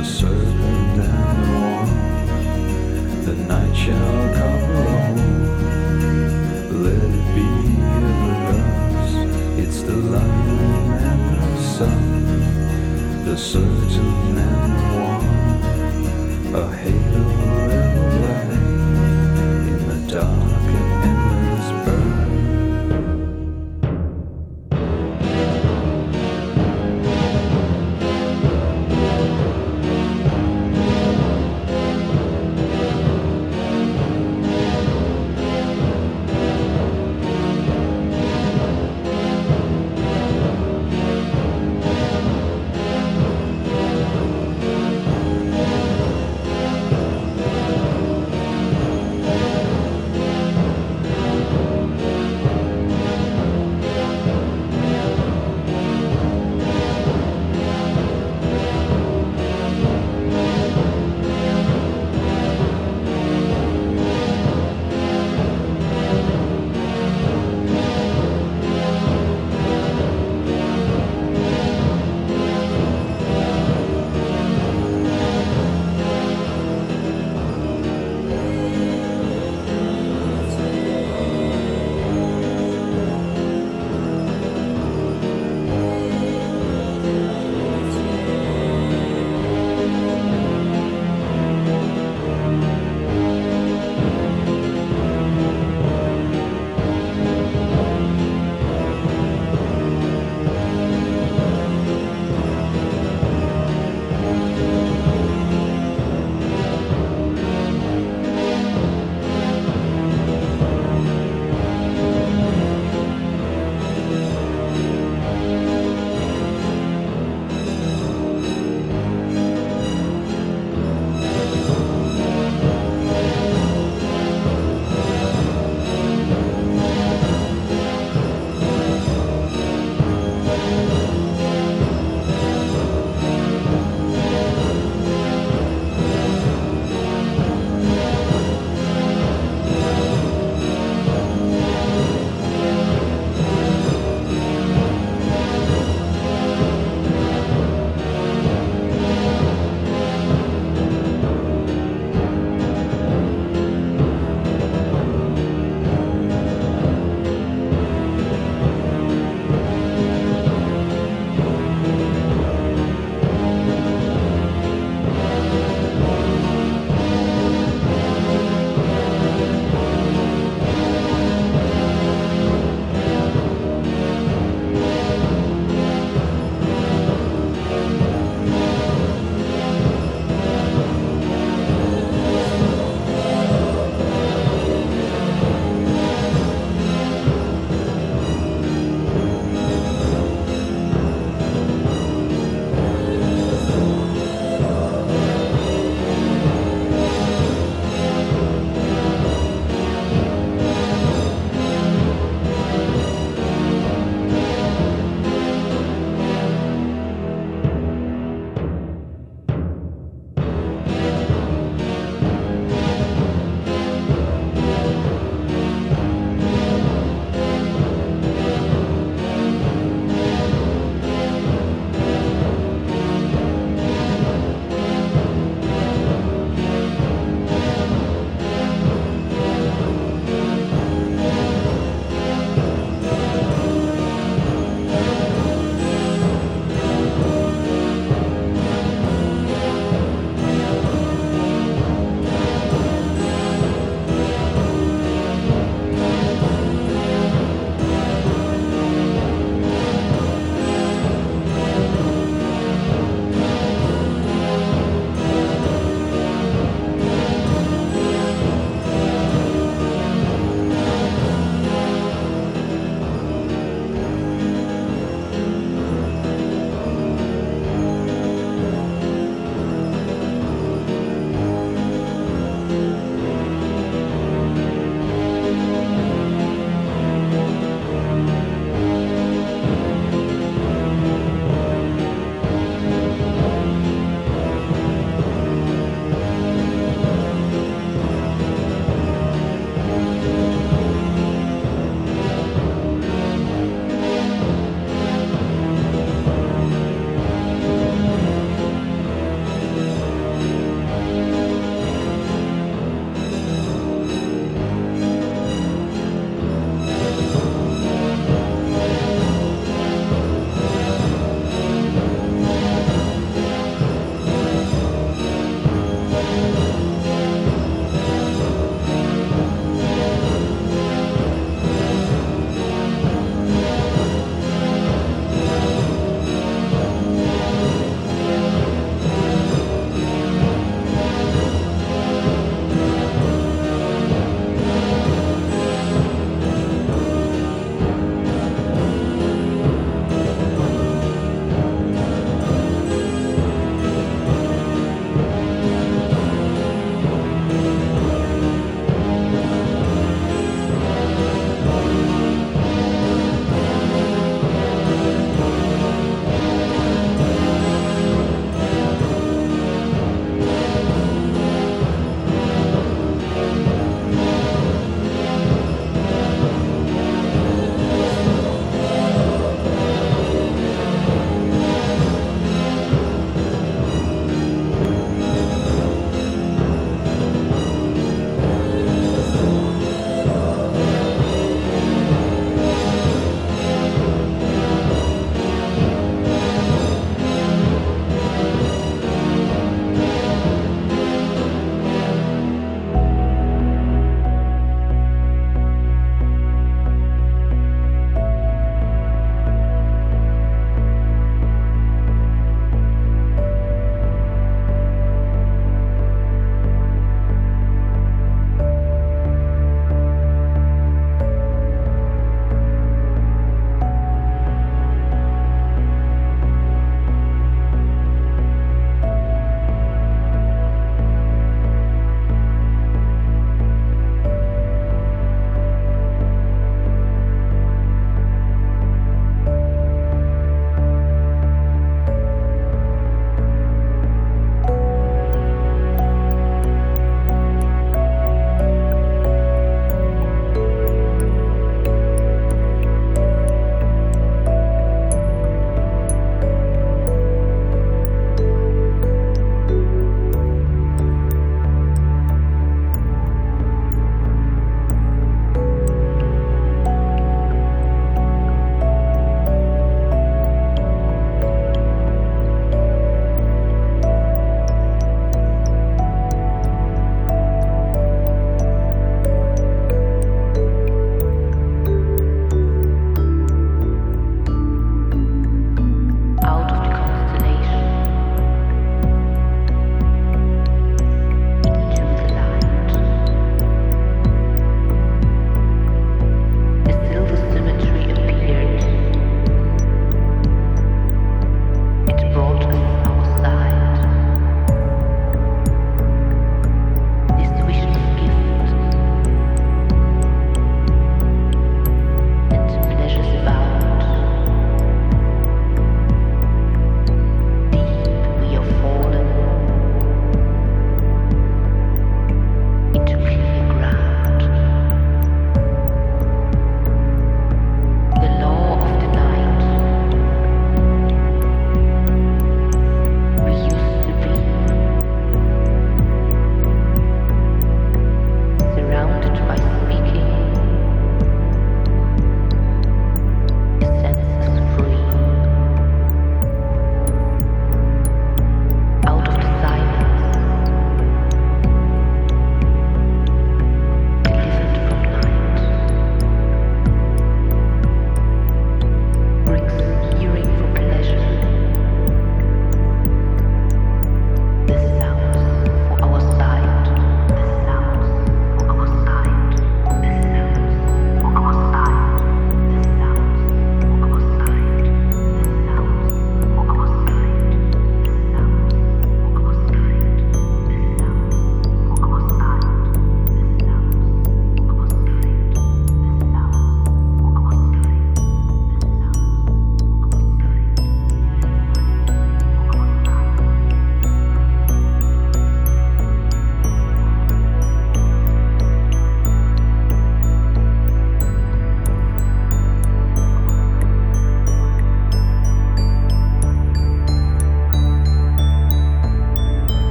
the serpent and the worm. The night shall come along. Let it be ever thus. It's the lion and the sun, the serpent and the one, a halo.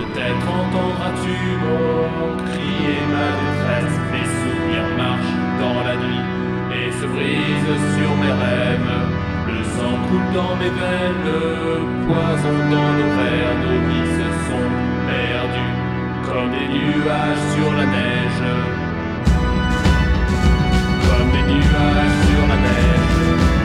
Peut-être entendras-tu mon cri et ma détresse. Mes souvenirs marchent dans la nuit et se brisent sur mes rêves. Le sang coule dans mes veines, le poison dans nos verres. Nos vies se sont perdues comme des nuages sur la neige. Comme des nuages sur la neige.